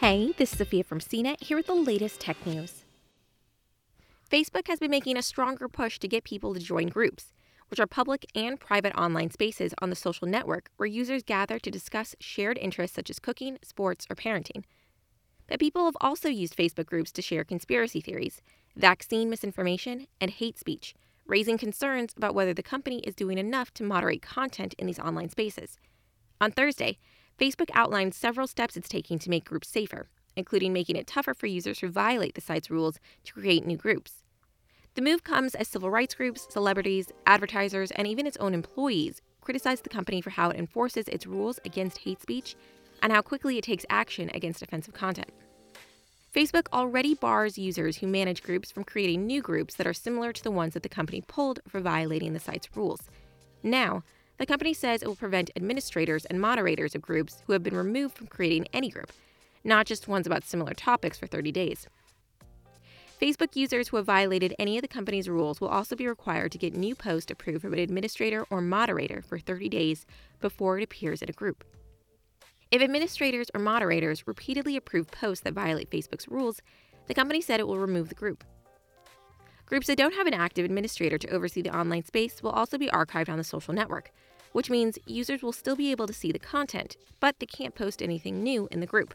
Hey, this is Sophia from CNET here with the latest tech news. Facebook has been making a stronger push to get people to join groups, which are public and private online spaces on the social network where users gather to discuss shared interests such as cooking, sports, or parenting. But people have also used Facebook groups to share conspiracy theories, vaccine misinformation, and hate speech, raising concerns about whether the company is doing enough to moderate content in these online spaces. On Thursday, Facebook outlined several steps it's taking to make groups safer, including making it tougher for users who violate the site's rules to create new groups. The move comes as civil rights groups, celebrities, advertisers, and even its own employees criticize the company for how it enforces its rules against hate speech and how quickly it takes action against offensive content. Facebook already bars users who manage groups from creating new groups that are similar to the ones that the company pulled for violating the site's rules. Now, the company says it will prevent administrators and moderators of groups who have been removed from creating any group, not just ones about similar topics for 30 days. Facebook users who have violated any of the company's rules will also be required to get new posts approved from an administrator or moderator for 30 days before it appears in a group. If administrators or moderators repeatedly approve posts that violate Facebook's rules, the company said it will remove the group. Groups that don't have an active administrator to oversee the online space will also be archived on the social network, which means users will still be able to see the content, but they can't post anything new in the group.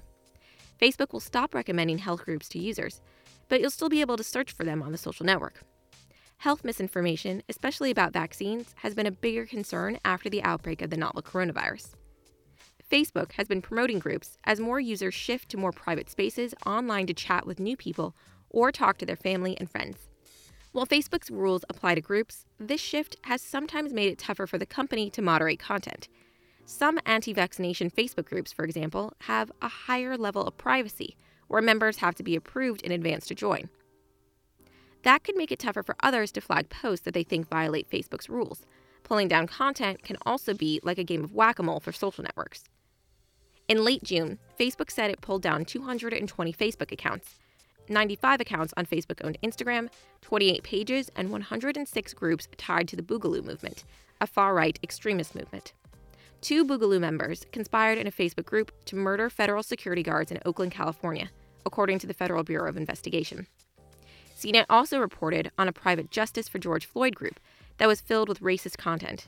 Facebook will stop recommending health groups to users, but you'll still be able to search for them on the social network. Health misinformation, especially about vaccines, has been a bigger concern after the outbreak of the novel coronavirus. Facebook has been promoting groups as more users shift to more private spaces online to chat with new people or talk to their family and friends. While Facebook's rules apply to groups, this shift has sometimes made it tougher for the company to moderate content. Some anti vaccination Facebook groups, for example, have a higher level of privacy, where members have to be approved in advance to join. That could make it tougher for others to flag posts that they think violate Facebook's rules. Pulling down content can also be like a game of whack a mole for social networks. In late June, Facebook said it pulled down 220 Facebook accounts, 95 accounts on Facebook owned Instagram, 28 pages, and 106 groups tied to the Boogaloo movement, a far right extremist movement. Two Boogaloo members conspired in a Facebook group to murder federal security guards in Oakland, California, according to the Federal Bureau of Investigation. CNET also reported on a private Justice for George Floyd group that was filled with racist content.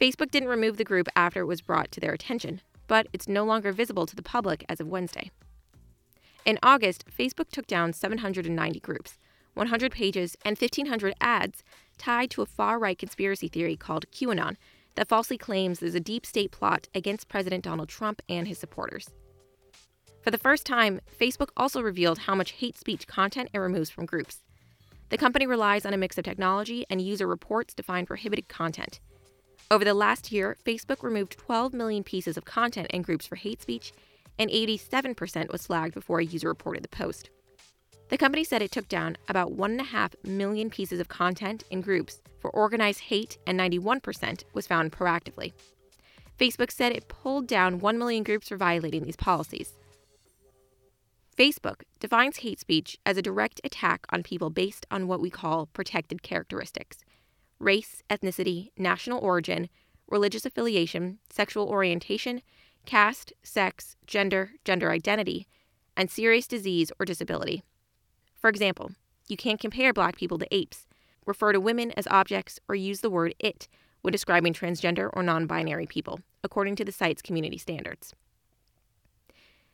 Facebook didn't remove the group after it was brought to their attention, but it's no longer visible to the public as of Wednesday. In August, Facebook took down 790 groups, 100 pages, and 1,500 ads tied to a far right conspiracy theory called QAnon that falsely claims there's a deep state plot against President Donald Trump and his supporters. For the first time, Facebook also revealed how much hate speech content it removes from groups. The company relies on a mix of technology and user reports to find prohibited content. Over the last year, Facebook removed 12 million pieces of content in groups for hate speech and 87% was flagged before a user reported the post. The company said it took down about 1.5 million pieces of content in groups for organized hate, and 91% was found proactively. Facebook said it pulled down 1 million groups for violating these policies. Facebook defines hate speech as a direct attack on people based on what we call protected characteristics race, ethnicity, national origin, religious affiliation, sexual orientation, caste, sex, gender, gender identity, and serious disease or disability. For example, you can't compare black people to apes, refer to women as objects, or use the word it when describing transgender or non binary people, according to the site's community standards.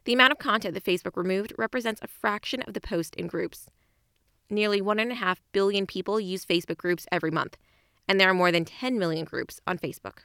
The amount of content that Facebook removed represents a fraction of the posts in groups. Nearly 1.5 billion people use Facebook groups every month, and there are more than 10 million groups on Facebook.